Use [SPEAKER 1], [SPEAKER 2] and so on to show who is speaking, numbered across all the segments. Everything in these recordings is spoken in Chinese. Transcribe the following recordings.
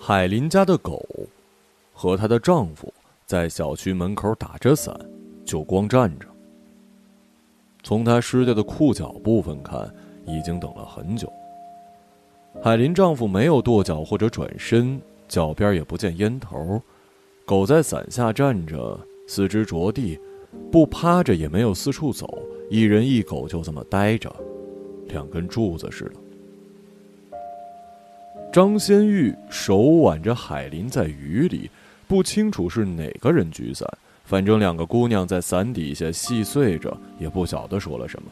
[SPEAKER 1] 海林家的狗和她的丈夫在小区门口打着伞，就光站着。从她湿掉的裤脚部分看，已经等了很久。海林丈夫没有跺脚或者转身，脚边也不见烟头。狗在伞下站着，四肢着地，不趴着也没有四处走，一人一狗就这么呆着，两根柱子似的。张先玉手挽着海林在雨里，不清楚是哪个人举伞，反正两个姑娘在伞底下细碎着，也不晓得说了什么。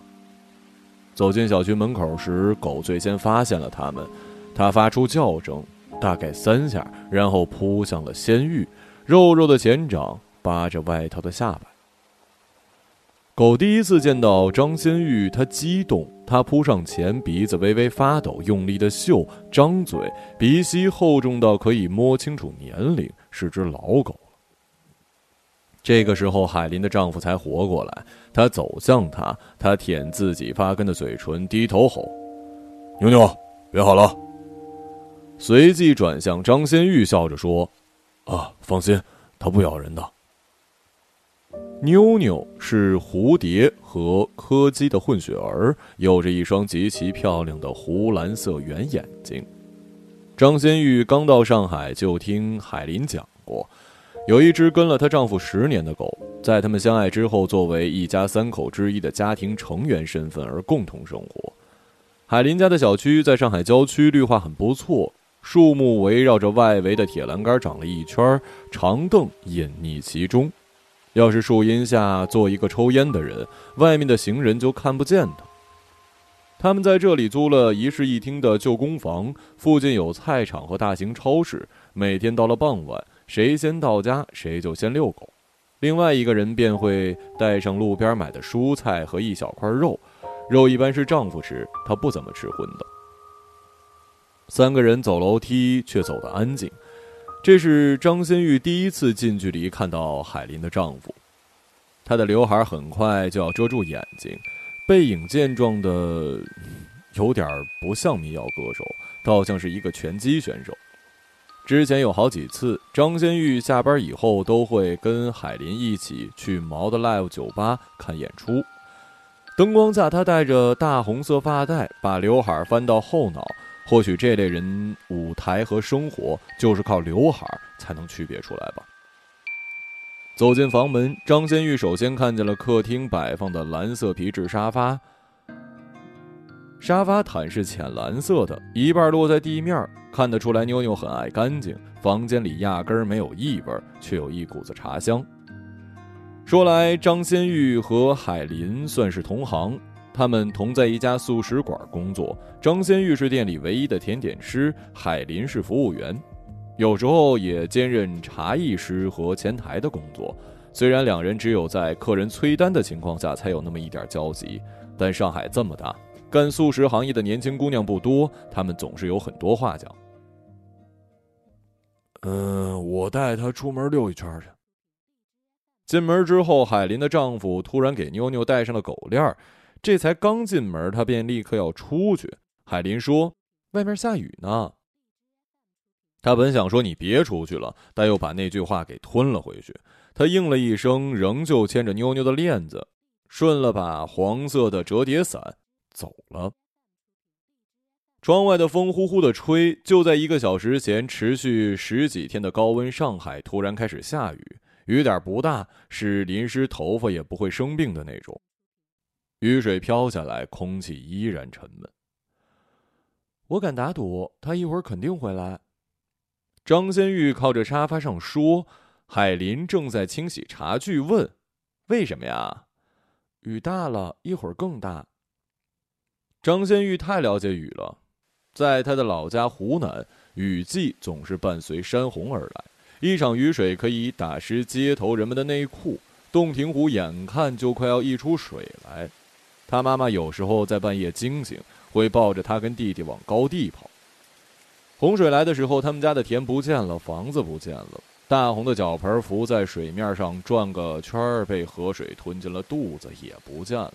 [SPEAKER 1] 走进小区门口时，狗最先发现了他们，它发出叫声，大概三下，然后扑向了仙玉，肉肉的前掌扒着外套的下摆。狗第一次见到张先玉，它激动，它扑上前，鼻子微微发抖，用力的嗅，张嘴，鼻息厚重到可以摸清楚年龄，是只老狗这个时候，海林的丈夫才活过来，他走向他，他舔自己发根的嘴唇，低头吼：“妞妞，别好了。”随即转向张先玉，笑着说：“啊，放心，它不咬人的。”妞妞是蝴蝶和柯基的混血儿，有着一双极其漂亮的湖蓝色圆眼睛。张先玉刚到上海就听海林讲过，有一只跟了她丈夫十年的狗，在他们相爱之后，作为一家三口之一的家庭成员身份而共同生活。海林家的小区在上海郊区，绿化很不错，树木围绕着外围的铁栏杆长了一圈，长凳隐匿其中。要是树荫下坐一个抽烟的人，外面的行人就看不见他。他们在这里租了一室一厅的旧公房，附近有菜场和大型超市。每天到了傍晚，谁先到家，谁就先遛狗。另外一个人便会带上路边买的蔬菜和一小块肉，肉一般是丈夫吃，他不怎么吃荤的。三个人走楼梯，却走得安静。这是张先玉第一次近距离看到海林的丈夫，他的刘海很快就要遮住眼睛，背影健壮的，有点不像民谣歌手，倒像是一个拳击选手。之前有好几次，张先玉下班以后都会跟海林一起去毛的 Live 酒吧看演出，灯光下他戴着大红色发带，把刘海翻到后脑。或许这类人舞台和生活就是靠刘海才能区别出来吧。走进房门，张先玉首先看见了客厅摆放的蓝色皮质沙发。沙发毯是浅蓝色的，一半落在地面，看得出来妞妞很爱干净。房间里压根儿没有异味，却有一股子茶香。说来，张先玉和海林算是同行。他们同在一家素食馆工作，张先玉是店里唯一的甜点师，海林是服务员，有时候也兼任茶艺师和前台的工作。虽然两人只有在客人催单的情况下才有那么一点交集，但上海这么大，干素食行业的年轻姑娘不多，他们总是有很多话讲。嗯，我带她出门溜一圈去。进门之后，海林的丈夫突然给妞妞戴上了狗链儿。这才刚进门，他便立刻要出去。海林说：“外面下雨呢。”他本想说“你别出去了”，但又把那句话给吞了回去。他应了一声，仍旧牵着妞妞的链子，顺了把黄色的折叠伞走了。窗外的风呼呼的吹。就在一个小时前，持续十几天的高温上海突然开始下雨，雨点不大，是淋湿头发也不会生病的那种。雨水飘下来，空气依然沉闷。我敢打赌，他一会儿肯定回来。张先玉靠着沙发上说：“海林正在清洗茶具，问：为什么呀？雨大了一会儿更大。”张先玉太了解雨了，在他的老家湖南，雨季总是伴随山洪而来，一场雨水可以打湿街头人们的内裤，洞庭湖眼看就快要溢出水来。他妈妈有时候在半夜惊醒，会抱着他跟弟弟往高地跑。洪水来的时候，他们家的田不见了，房子不见了，大红的脚盆浮在水面上转个圈儿，被河水吞进了肚子，也不见了。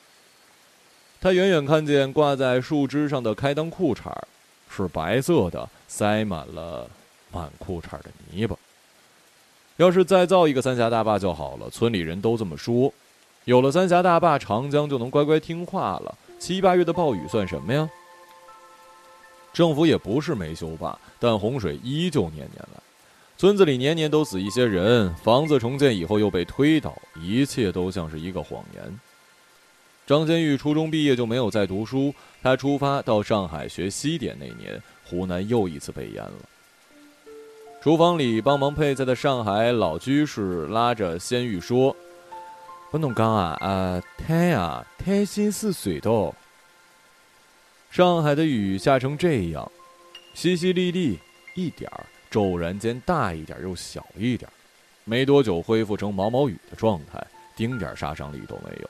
[SPEAKER 1] 他远远看见挂在树枝上的开裆裤衩是白色的，塞满了满裤衩的泥巴。要是再造一个三峡大坝就好了，村里人都这么说。有了三峡大坝，长江就能乖乖听话了。七八月的暴雨算什么呀？政府也不是没修坝，但洪水依旧年年来，村子里年年都死一些人，房子重建以后又被推倒，一切都像是一个谎言。张先玉初中毕业就没有再读书。他出发到上海学西点那年，湖南又一次被淹了。厨房里帮忙配菜的上海老居士拉着先玉说：“不能讲啊，啊，太啊，太心似水的。”上海的雨下成这样，淅淅沥沥，一点儿骤然间大一点又小一点，没多久恢复成毛毛雨的状态，丁点杀伤力都没有。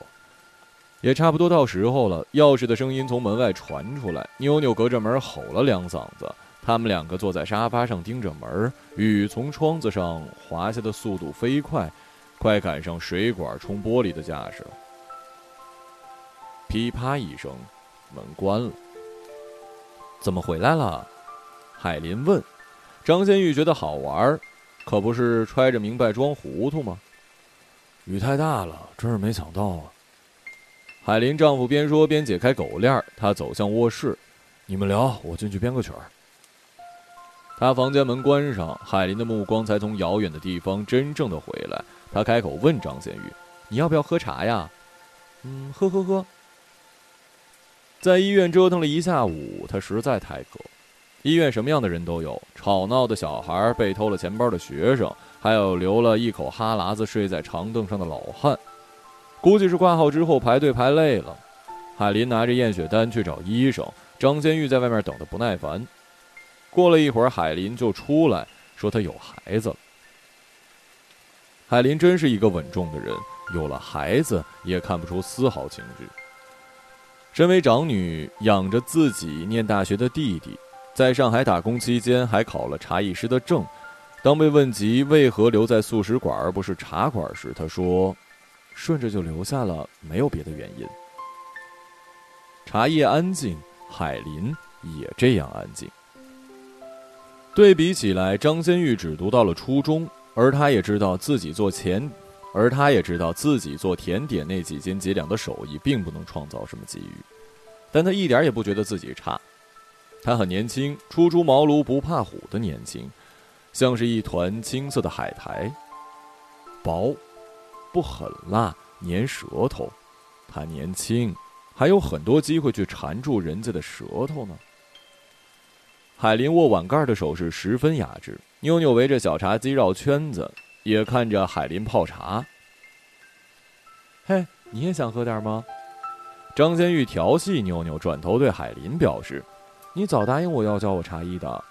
[SPEAKER 1] 也差不多到时候了，钥匙的声音从门外传出来。妞妞隔着门吼了两嗓子。他们两个坐在沙发上盯着门，雨从窗子上滑下的速度飞快，快赶上水管冲玻璃的架势了。噼啪一声，门关了。怎么回来了？海林问。张先玉觉得好玩，可不是揣着明白装糊涂吗？雨太大了，真是没想到啊。海林丈夫边说边解开狗链，他走向卧室：“你们聊，我进去编个曲儿。”他房间门关上，海林的目光才从遥远的地方真正的回来。他开口问张先玉：“你要不要喝茶呀？”“嗯，喝喝喝。”在医院折腾了一下午，他实在太渴。医院什么样的人都有：吵闹的小孩、被偷了钱包的学生，还有流了一口哈喇子睡在长凳上的老汉。估计是挂号之后排队排累了，海林拿着验血单去找医生。张先玉在外面等得不耐烦。过了一会儿，海林就出来说他有孩子了。海林真是一个稳重的人，有了孩子也看不出丝毫情绪。身为长女，养着自己念大学的弟弟，在上海打工期间还考了茶艺师的证。当被问及为何留在素食馆而不是茶馆时，他说。顺着就留下了，没有别的原因。茶叶安静，海林也这样安静。对比起来，张先玉只读到了初中，而他也知道自己做甜，而他也知道自己做甜点那几斤几两的手艺并不能创造什么机遇，但他一点也不觉得自己差。他很年轻，初出茅庐不怕虎的年轻，像是一团青色的海苔，薄。不狠辣，粘舌头。他年轻，还有很多机会去缠住人家的舌头呢。海林握碗盖的手势十分雅致。妞妞围着小茶几绕圈子，也看着海林泡茶。嘿，你也想喝点吗？张先玉调戏妞妞，转头对海林表示：“你早答应我要教我茶艺的，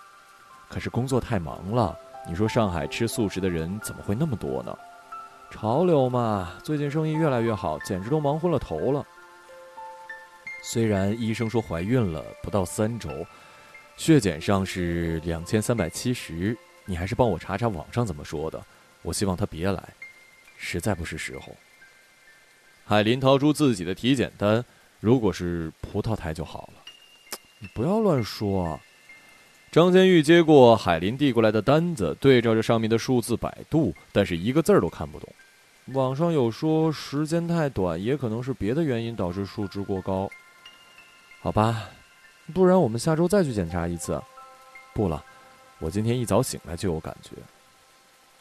[SPEAKER 1] 可是工作太忙了。你说上海吃素食的人怎么会那么多呢？”潮流嘛，最近生意越来越好，简直都忙昏了头了。虽然医生说怀孕了不到三周，血检上是两千三百七十，你还是帮我查查网上怎么说的。我希望他别来，实在不是时候。海林掏出自己的体检单，如果是葡萄胎就好了。你不要乱说。张先玉接过海林递过来的单子，对照着上面的数字百度，但是一个字儿都看不懂。网上有说时间太短，也可能是别的原因导致数值过高。好吧，不然我们下周再去检查一次。不了，我今天一早醒来就有感觉。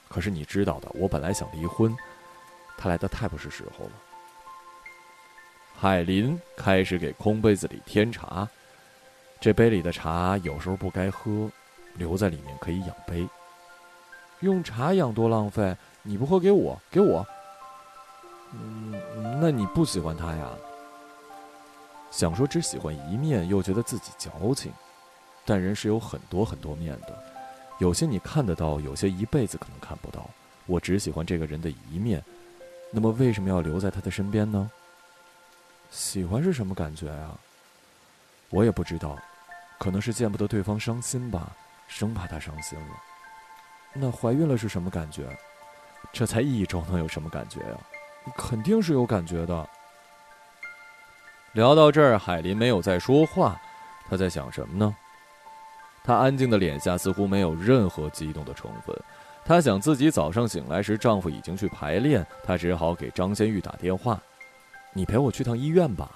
[SPEAKER 1] 可是你知道的，我本来想离婚，他来的太不是时候了。海林开始给空杯子里添茶。这杯里的茶有时候不该喝，留在里面可以养杯。用茶养多浪费！你不喝给我，给我。嗯，那你不喜欢他呀？想说只喜欢一面，又觉得自己矫情。但人是有很多很多面的，有些你看得到，有些一辈子可能看不到。我只喜欢这个人的一面，那么为什么要留在他的身边呢？喜欢是什么感觉呀？我也不知道，可能是见不得对方伤心吧，生怕他伤心了。那怀孕了是什么感觉？这才一周，能有什么感觉呀？肯定是有感觉的。聊到这儿，海林没有再说话，他在想什么呢？他安静的脸下似乎没有任何激动的成分。他想自己早上醒来时，丈夫已经去排练，他只好给张先玉打电话：“你陪我去趟医院吧。”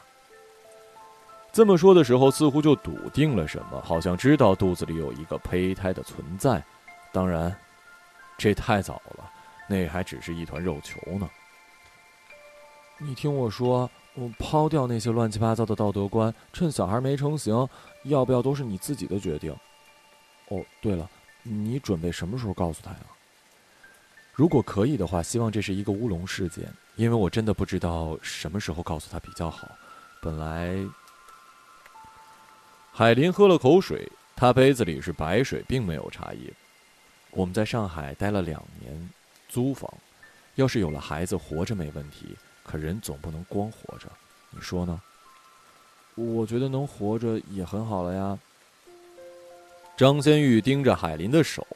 [SPEAKER 1] 这么说的时候，似乎就笃定了什么，好像知道肚子里有一个胚胎的存在。当然，这太早了，那还只是一团肉球呢。你听我说，我抛掉那些乱七八糟的道德观，趁小孩没成型，要不要都是你自己的决定。哦，对了，你准备什么时候告诉他呀？如果可以的话，希望这是一个乌龙事件，因为我真的不知道什么时候告诉他比较好。本来，海林喝了口水，他杯子里是白水，并没有茶叶。我们在上海待了两年，租房，要是有了孩子，活着没问题，可人总不能光活着，你说呢？我觉得能活着也很好了呀。张先玉盯着海林的手，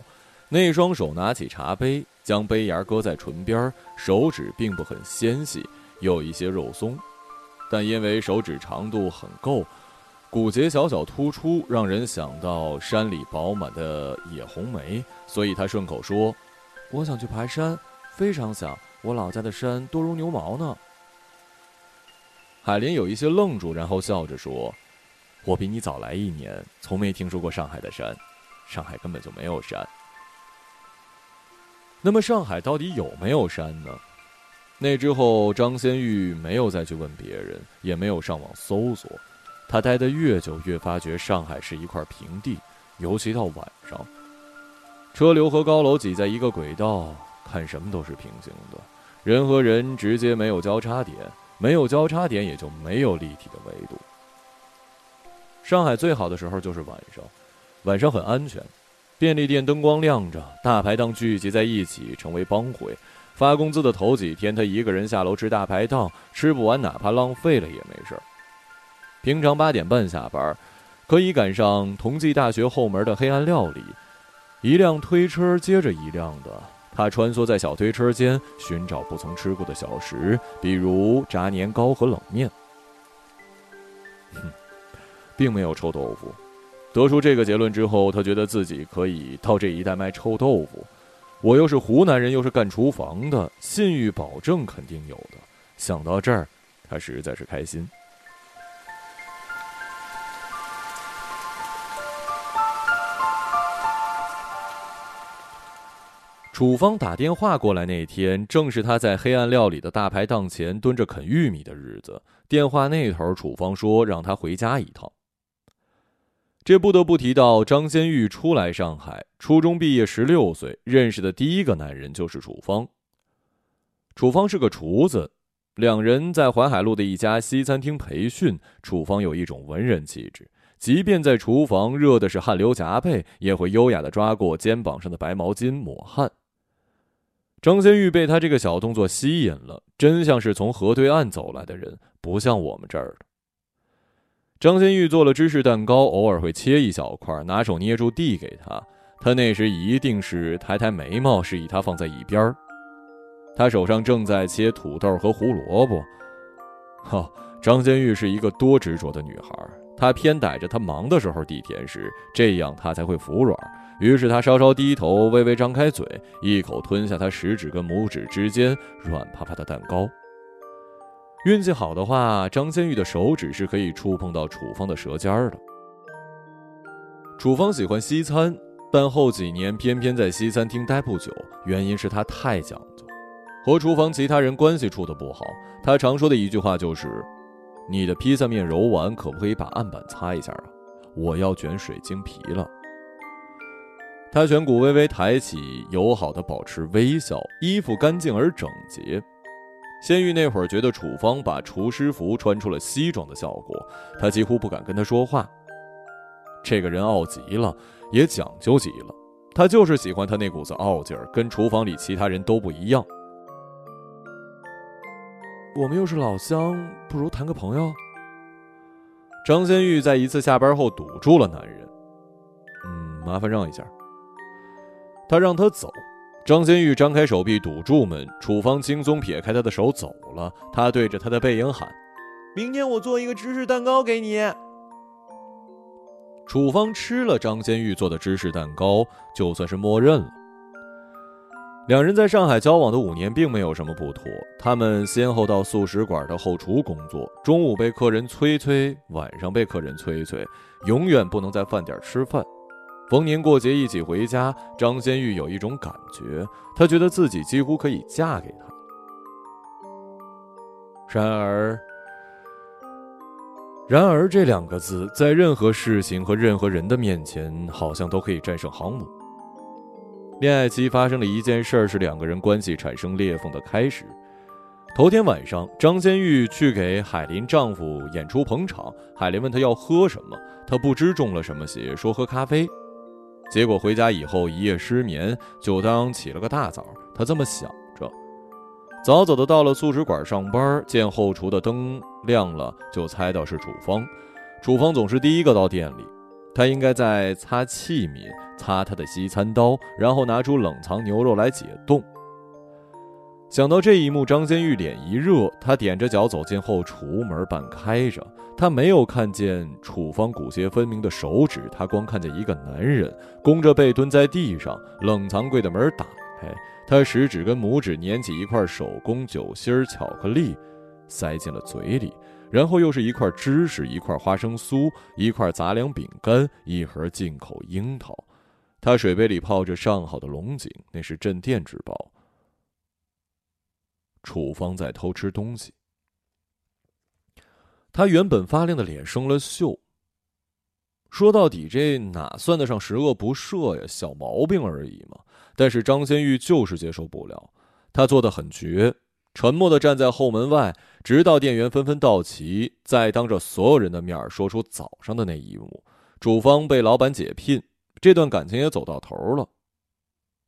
[SPEAKER 1] 那双手拿起茶杯，将杯沿搁在唇边，手指并不很纤细，有一些肉松，但因为手指长度很够，骨节小小突出，让人想到山里饱满的野红梅，所以他顺口说：“我想去爬山，非常想，我老家的山多如牛毛呢。”海林有一些愣住，然后笑着说。我比你早来一年，从没听说过上海的山，上海根本就没有山。那么上海到底有没有山呢？那之后，张先玉没有再去问别人，也没有上网搜索。他待得越久，越发觉上海是一块平地，尤其到晚上，车流和高楼挤在一个轨道，看什么都是平行的，人和人直接没有交叉点，没有交叉点也就没有立体的维度。上海最好的时候就是晚上，晚上很安全，便利店灯光亮着，大排档聚集在一起成为帮会。发工资的头几天，他一个人下楼吃大排档，吃不完哪怕浪费了也没事儿。平常八点半下班，可以赶上同济大学后门的黑暗料理，一辆推车接着一辆的，他穿梭在小推车间，寻找不曾吃过的小食，比如炸年糕和冷面。哼。并没有臭豆腐。得出这个结论之后，他觉得自己可以到这一带卖臭豆腐。我又是湖南人，又是干厨房的，信誉保证肯定有的。想到这儿，他实在是开心。楚方打电话过来那天，正是他在黑暗料理的大排档前蹲着啃玉米的日子。电话那头，楚方说让他回家一趟。这不得不提到张先玉初来上海，初中毕业十六岁，认识的第一个男人就是楚方。楚方是个厨子，两人在淮海路的一家西餐厅培训。楚方有一种文人气质，即便在厨房热的是汗流浃背，也会优雅的抓过肩膀上的白毛巾抹汗。张先玉被他这个小动作吸引了，真像是从河对岸走来的人，不像我们这儿的。张先玉做了芝士蛋糕，偶尔会切一小块，拿手捏住递给他。他那时一定是抬抬眉毛，示意他放在一边儿。他手上正在切土豆和胡萝卜。哈，张先玉是一个多执着的女孩。她偏逮着他忙的时候递甜食，这样他才会服软。于是他稍稍低头，微微张开嘴，一口吞下他食指跟拇指之间软趴趴的蛋糕。运气好的话，张先玉的手指是可以触碰到楚芳的舌尖的。楚芳喜欢西餐，但后几年偏偏在西餐厅待不久，原因是他太讲究，和厨房其他人关系处得不好。他常说的一句话就是：“你的披萨面揉完，可不可以把案板擦一下啊？我要卷水晶皮了。”他颧骨微微抬起，友好的保持微笑，衣服干净而整洁。仙玉那会儿觉得楚方把厨师服穿出了西装的效果，他几乎不敢跟他说话。这个人傲极了，也讲究极了，他就是喜欢他那股子傲劲儿，跟厨房里其他人都不一样。我们又是老乡，不如谈个朋友。张先玉在一次下班后堵住了男人。嗯，麻烦让一下。他让他走。张先玉张开手臂堵住门，楚芳轻松撇开他的手走了。他对着他的背影喊：“
[SPEAKER 2] 明天我做一个芝士蛋糕给你。”
[SPEAKER 1] 楚芳吃了张先玉做的芝士蛋糕，就算是默认了。两人在上海交往的五年，并没有什么不妥。他们先后到素食馆的后厨工作，中午被客人催催，晚上被客人催催，永远不能在饭点吃饭。逢年过节一起回家，张先玉有一种感觉，他觉得自己几乎可以嫁给他。然而，然而这两个字在任何事情和任何人的面前，好像都可以战胜航母。恋爱期发生的一件事是两个人关系产生裂缝的开始。头天晚上，张先玉去给海林丈夫演出捧场，海林问她要喝什么，她不知中了什么邪，说喝咖啡。结果回家以后一夜失眠，就当起了个大早。他这么想着，早早的到了素食馆上班，见后厨的灯亮了，就猜到是楚芳。楚芳总是第一个到店里，他应该在擦器皿，擦他的西餐刀，然后拿出冷藏牛肉来解冻。想到这一幕，张先玉脸一热，他踮着脚走进后厨，门半开着。他没有看见楚方骨节分明的手指，他光看见一个男人弓着背蹲在地上，冷藏柜的门打开，他食指跟拇指捻起一块手工酒心巧克力，塞进了嘴里，然后又是一块芝士，一块花生酥，一块杂粮饼干，一盒进口樱桃。他水杯里泡着上好的龙井，那是镇店之宝。楚方在偷吃东西。他原本发亮的脸生了锈。说到底，这哪算得上十恶不赦呀？小毛病而已嘛。但是张先玉就是接受不了，他做的很绝，沉默的站在后门外，直到店员纷纷到齐，再当着所有人的面说出早上的那一幕：楚方被老板解聘，这段感情也走到头了。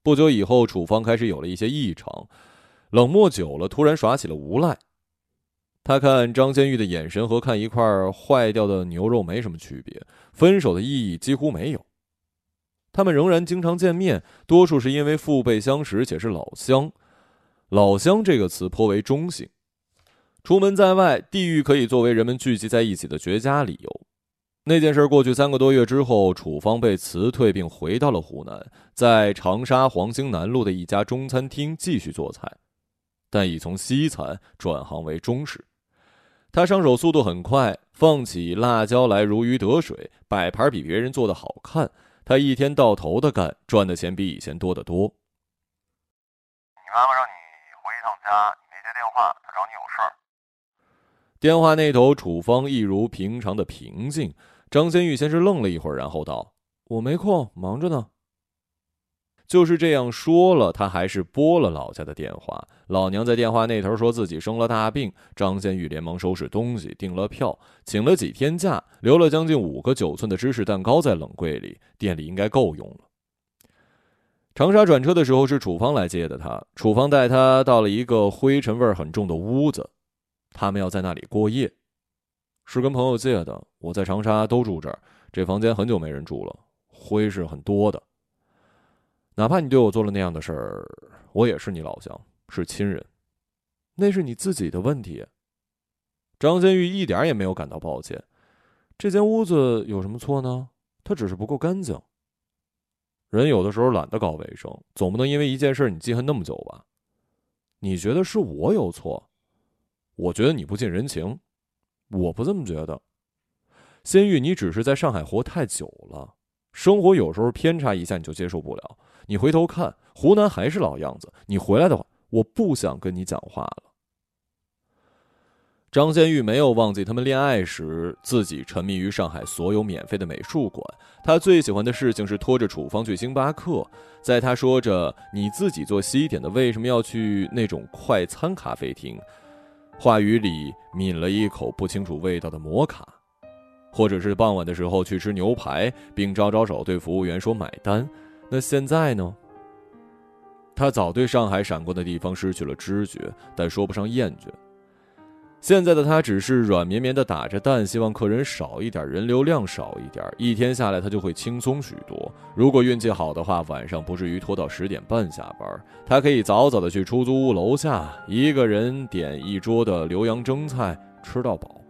[SPEAKER 1] 不久以后，楚方开始有了一些异常，冷漠久了，突然耍起了无赖。他看张先玉的眼神和看一块坏掉的牛肉没什么区别，分手的意义几乎没有。他们仍然经常见面，多数是因为父辈相识且是老乡。老乡这个词颇为中性。出门在外，地域可以作为人们聚集在一起的绝佳理由。那件事过去三个多月之后，楚方被辞退并回到了湖南，在长沙黄兴南路的一家中餐厅继续做菜，但已从西餐转行为中式。他上手速度很快，放起辣椒来如鱼得水，摆盘比别人做的好看。他一天到头的干，赚的钱比以前多得多。
[SPEAKER 3] 你妈妈让你回一趟家，你没接电话，她找你有事儿。
[SPEAKER 1] 电话那头，楚芳一如平常的平静。张先玉先是愣了一会儿，然后道：“我没空，忙着呢。”就是这样说了，他还是拨了老家的电话。老娘在电话那头说自己生了大病。张先玉连忙收拾东西，订了票，请了几天假，留了将近五个九寸的芝士蛋糕在冷柜里，店里应该够用了。长沙转车的时候是楚芳来接的他，楚芳带他到了一个灰尘味很重的屋子，他们要在那里过夜，是跟朋友借的。我在长沙都住这儿，这房间很久没人住了，灰是很多的。哪怕你对我做了那样的事儿，我也是你老乡，是亲人，那是你自己的问题。张先玉一点也没有感到抱歉。这间屋子有什么错呢？它只是不够干净。人有的时候懒得搞卫生，总不能因为一件事儿你记恨那么久吧？你觉得是我有错？我觉得你不近人情，我不这么觉得。先玉，你只是在上海活太久了，生活有时候偏差一下你就接受不了。你回头看，湖南还是老样子。你回来的话，我不想跟你讲话了。张先玉没有忘记他们恋爱时自己沉迷于上海所有免费的美术馆。他最喜欢的事情是拖着楚方去星巴克，在他说着“你自己做西点的，为什么要去那种快餐咖啡厅？”话语里抿了一口不清楚味道的摩卡，或者是傍晚的时候去吃牛排，并招招手对服务员说买单。那现在呢？他早对上海闪过的地方失去了知觉，但说不上厌倦。现在的他只是软绵绵的打着蛋，希望客人少一点，人流量少一点。一天下来，他就会轻松许多。如果运气好的话，晚上不至于拖到十点半下班，他可以早早的去出租屋楼下，一个人点一桌的浏阳蒸菜，吃到饱。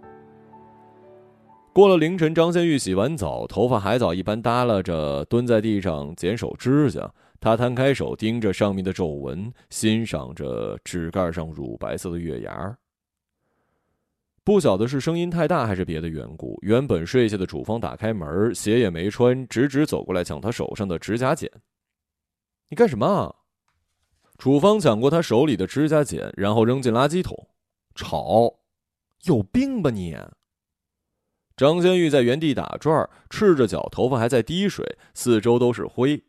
[SPEAKER 1] 过了凌晨，张先玉洗完澡，头发海藻一般耷拉着，蹲在地上剪手指甲。他摊开手，盯着上面的皱纹，欣赏着指盖上乳白色的月牙。不晓得是声音太大还是别的缘故，原本睡下的楚芳打开门，鞋也没穿，直直走过来抢他手上的指甲剪。你干什么？楚芳抢过他手里的指甲剪，然后扔进垃圾桶。吵！有病吧你！张先玉在原地打转，赤着脚，头发还在滴水，四周都是灰。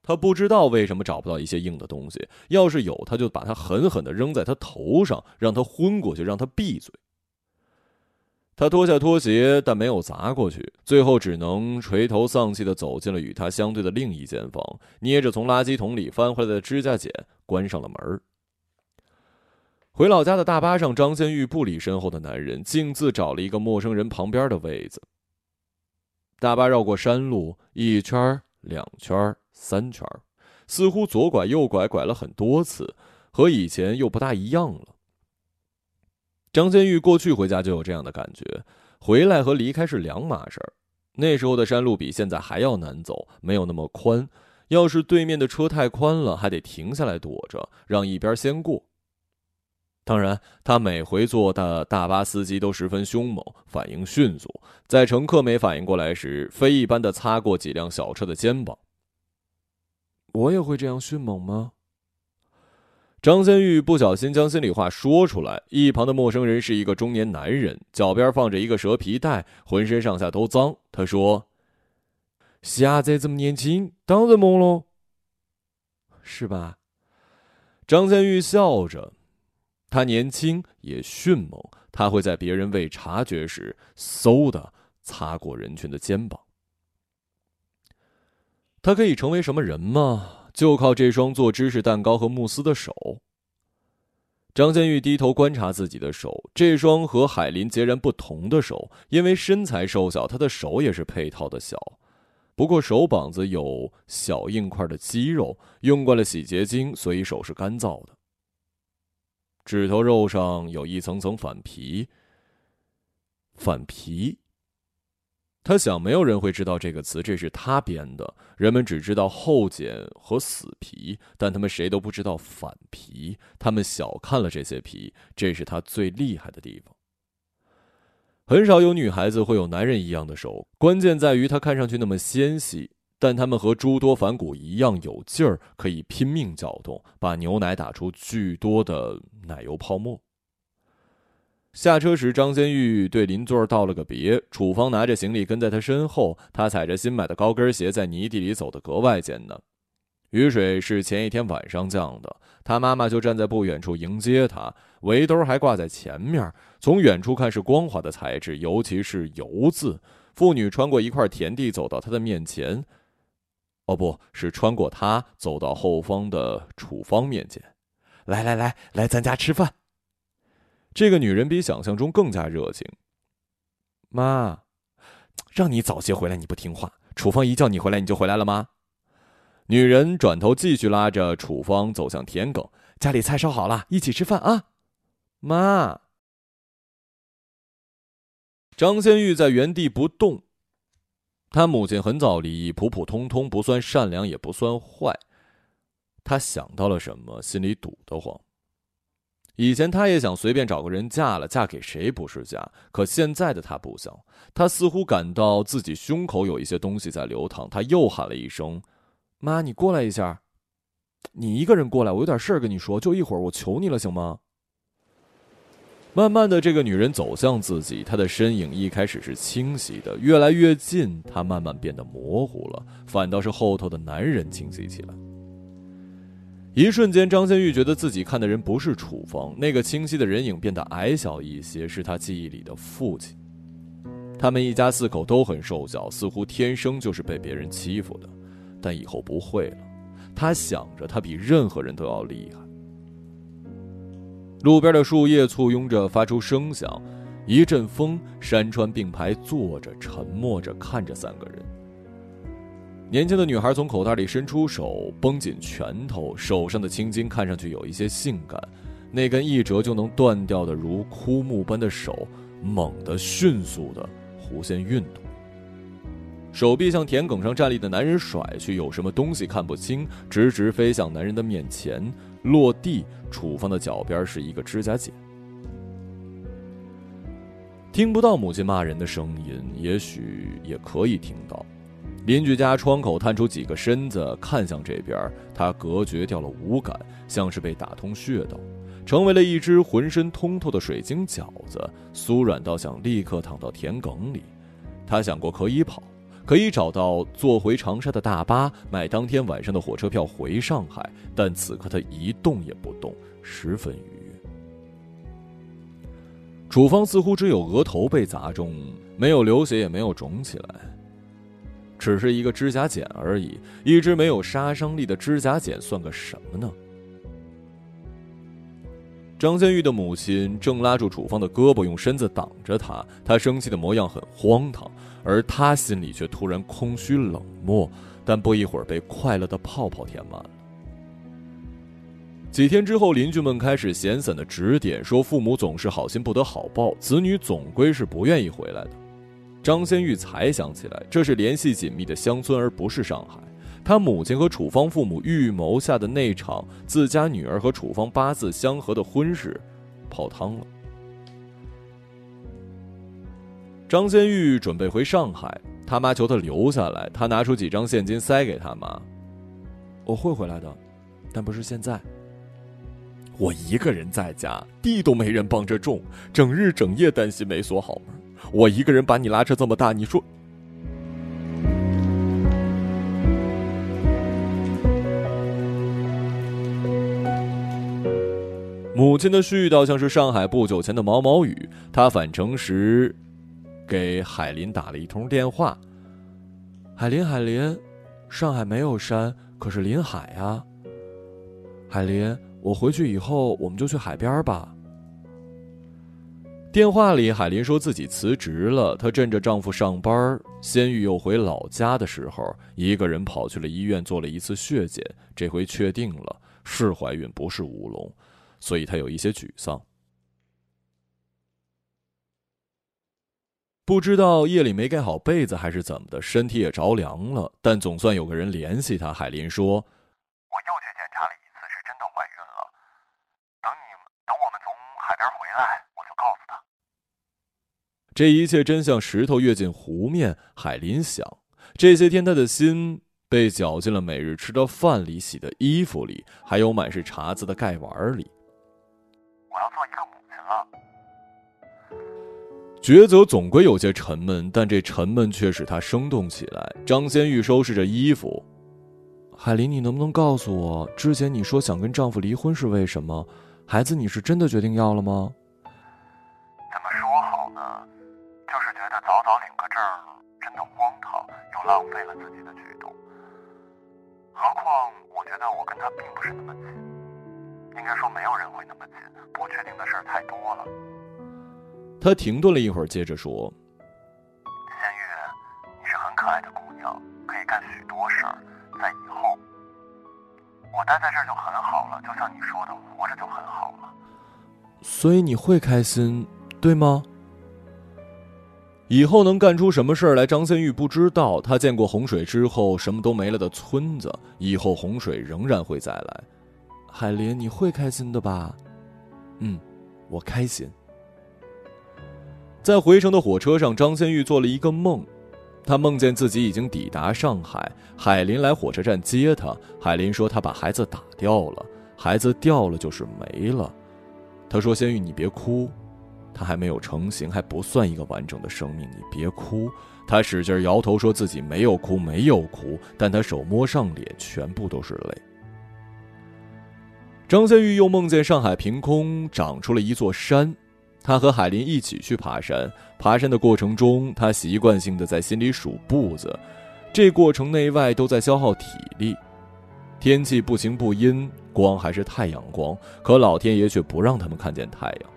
[SPEAKER 1] 他不知道为什么找不到一些硬的东西，要是有，他就把它狠狠的扔在他头上，让他昏过去，让他闭嘴。他脱下拖鞋，但没有砸过去，最后只能垂头丧气的走进了与他相对的另一间房，捏着从垃圾桶里翻回来的指甲剪，关上了门。回老家的大巴上，张先玉不理身后的男人，径自找了一个陌生人旁边的位子。大巴绕过山路，一圈、两圈。三圈，似乎左拐右拐，拐了很多次，和以前又不大一样了。张先玉过去回家就有这样的感觉，回来和离开是两码事儿。那时候的山路比现在还要难走，没有那么宽。要是对面的车太宽了，还得停下来躲着，让一边先过。当然，他每回坐的大巴司机都十分凶猛，反应迅速，在乘客没反应过来时，飞一般的擦过几辆小车的肩膀。我也会这样迅猛吗？张先玉不小心将心里话说出来。一旁的陌生人是一个中年男人，脚边放着一个蛇皮袋，浑身上下都脏。他说：“现在这么年轻，当然猛喽，是吧？”张先玉笑着，他年轻也迅猛，他会在别人未察觉时，嗖的擦过人群的肩膀。他可以成为什么人吗？就靠这双做芝士蛋糕和慕斯的手。张建玉低头观察自己的手，这双和海林截然不同的手，因为身材瘦小，他的手也是配套的小。不过手膀子有小硬块的肌肉，用惯了洗洁精，所以手是干燥的。指头肉上有一层层反皮。反皮。他想，没有人会知道这个词，这是他编的。人们只知道厚茧和死皮，但他们谁都不知道反皮。他们小看了这些皮，这是他最厉害的地方。很少有女孩子会有男人一样的手，关键在于她看上去那么纤细，但他们和诸多反骨一样有劲儿，可以拼命搅动，把牛奶打出巨多的奶油泡沫。下车时，张先玉对邻座道了个别。楚芳拿着行李跟在他身后，他踩着新买的高跟鞋，在泥地里走得格外艰难。雨水是前一天晚上降的，他妈妈就站在不远处迎接他，围兜还挂在前面。从远处看是光滑的材质，尤其是“油”字。妇女穿过一块田地，走到他的面前。哦，不是穿过他，走到后方的楚芳面前。来来来，来咱家吃饭。这个女人比想象中更加热情。妈，让你早些回来，你不听话。楚芳一叫你回来，你就回来了吗？女人转头继续拉着楚芳走向田埂，家里菜烧好了，一起吃饭啊！妈。张先玉在原地不动。他母亲很早离异，普普通通，不算善良，也不算坏。他想到了什么，心里堵得慌。以前他也想随便找个人嫁了，嫁给谁不是嫁？可现在的他不想，他似乎感到自己胸口有一些东西在流淌。他又喊了一声：“妈，你过来一下，你一个人过来，我有点事儿跟你说，就一会儿，我求你了，行吗？”慢慢的，这个女人走向自己，她的身影一开始是清晰的，越来越近，她慢慢变得模糊了，反倒是后头的男人清晰起来。一瞬间，张先玉觉得自己看的人不是楚风，那个清晰的人影变得矮小一些，是他记忆里的父亲。他们一家四口都很瘦小，似乎天生就是被别人欺负的，但以后不会了。他想着，他比任何人都要厉害。路边的树叶簇拥着，发出声响，一阵风，山川并排，坐着，沉默着，看着三个人。年轻的女孩从口袋里伸出手，绷紧拳头，手上的青筋看上去有一些性感。那根一折就能断掉的如枯木般的手，猛地、迅速的弧线运动。手臂向田埂上站立的男人甩去，有什么东西看不清，直直飞向男人的面前，落地。处方的脚边是一个指甲剪。听不到母亲骂人的声音，也许也可以听到。邻居家窗口探出几个身子，看向这边，他隔绝掉了五感，像是被打通穴道，成为了一只浑身通透的水晶饺子，酥软到想立刻躺到田埂里。他想过可以跑，可以找到坐回长沙的大巴，买当天晚上的火车票回上海，但此刻他一动也不动，十分愉悦。处方似乎只有额头被砸中，没有流血，也没有肿起来，只是一个指甲剪而已。一只没有杀伤力的指甲剪算个什么呢？张先玉的母亲正拉住楚芳的胳膊，用身子挡着他。他生气的模样很荒唐，而他心里却突然空虚冷漠。但不一会儿，被快乐的泡泡填满了。几天之后，邻居们开始闲散的指点，说父母总是好心不得好报，子女总归是不愿意回来的。张先玉才想起来，这是联系紧密的乡村，而不是上海。他母亲和楚芳父母预谋下的那场自家女儿和楚芳八字相合的婚事，泡汤了。张先玉准备回上海，他妈求他留下来，他拿出几张现金塞给他妈：“我会回来的，但不是现在。”我一个人在家，地都没人帮着种，整日整夜担心没锁好门。我一个人把你拉扯这么大，你说？母亲的絮叨像是上海不久前的毛毛雨。她返程时，给海林打了一通电话。海林，海林，上海没有山，可是临海啊。海林。我回去以后，我们就去海边吧。电话里，海林说自己辞职了，她趁着丈夫上班，先玉又回老家的时候，一个人跑去了医院做了一次血检，这回确定了是怀孕，不是乌龙，所以他有一些沮丧。不知道夜里没盖好被子还是怎么的，身体也着凉了，但总算有个人联系他。海林说。我又去检查了一次，是真的怀孕了。等你等我们从海边回来，我就告诉他这一切真像石头跃进湖面。海林想，这些天他的心被搅进了每日吃的饭里、洗的衣服里，还有满是碴子的盖碗里。
[SPEAKER 3] 我要做一个母亲了。
[SPEAKER 1] 抉择总归有些沉闷，但这沉闷却使他生动起来。张先玉收拾着衣服，海林，你能不能告诉我，之前你说想跟丈夫离婚是为什么？孩子，你是真的决定要了吗？怎么说好呢？就是觉得早早领个证，真的荒唐，又
[SPEAKER 3] 浪费了自己的举动，何况我觉得我跟他并不是那么近，应该说没有人会那么近。不确定的事儿太多了。
[SPEAKER 1] 他停顿了一会儿，接着说：“
[SPEAKER 3] 仙玉，你是很可爱的姑娘，可以干许多事儿。在以后，我待在这儿就很好了，就像你说的，活着就很好了。
[SPEAKER 1] 所以你会开心，对吗？”以后能干出什么事儿来？张先玉不知道。他见过洪水之后什么都没了的村子，以后洪水仍然会再来。海林，你会开心的吧？嗯，我开心。在回程的火车上，张先玉做了一个梦，他梦见自己已经抵达上海，海林来火车站接他。海林说他把孩子打掉了，孩子掉了就是没了。他说：“先玉，你别哭。”他还没有成型，还不算一个完整的生命。你别哭。他使劲摇头，说自己没有哭，没有哭。但他手摸上脸，全部都是泪。张先玉又梦见上海凭空长出了一座山，他和海林一起去爬山。爬山的过程中，他习惯性的在心里数步子，这过程内外都在消耗体力。天气不晴不阴，光还是太阳光，可老天爷却不让他们看见太阳。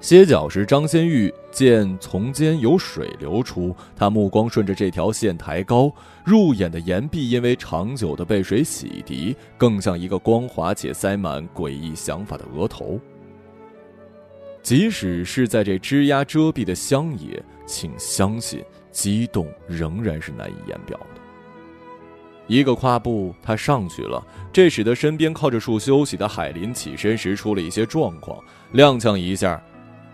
[SPEAKER 1] 歇脚时，张先玉见从间有水流出，他目光顺着这条线抬高，入眼的岩壁因为长久的被水洗涤，更像一个光滑且塞满诡异想法的额头。即使是在这枝桠遮蔽的乡野，请相信，激动仍然是难以言表的。一个跨步，他上去了，这使得身边靠着树休息的海林起身时出了一些状况，踉跄一下。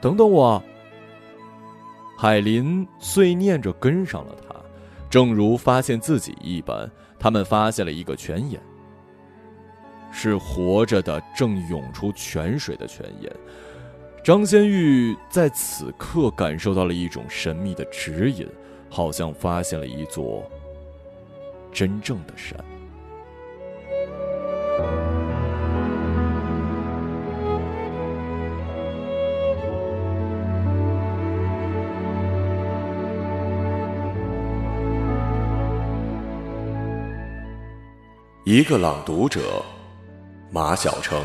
[SPEAKER 1] 等等我。海林碎念着跟上了他，正如发现自己一般。他们发现了一个泉眼，是活着的，正涌出泉水的泉眼。张先玉在此刻感受到了一种神秘的指引，好像发现了一座真正的山。
[SPEAKER 4] 一个朗读者，马晓成。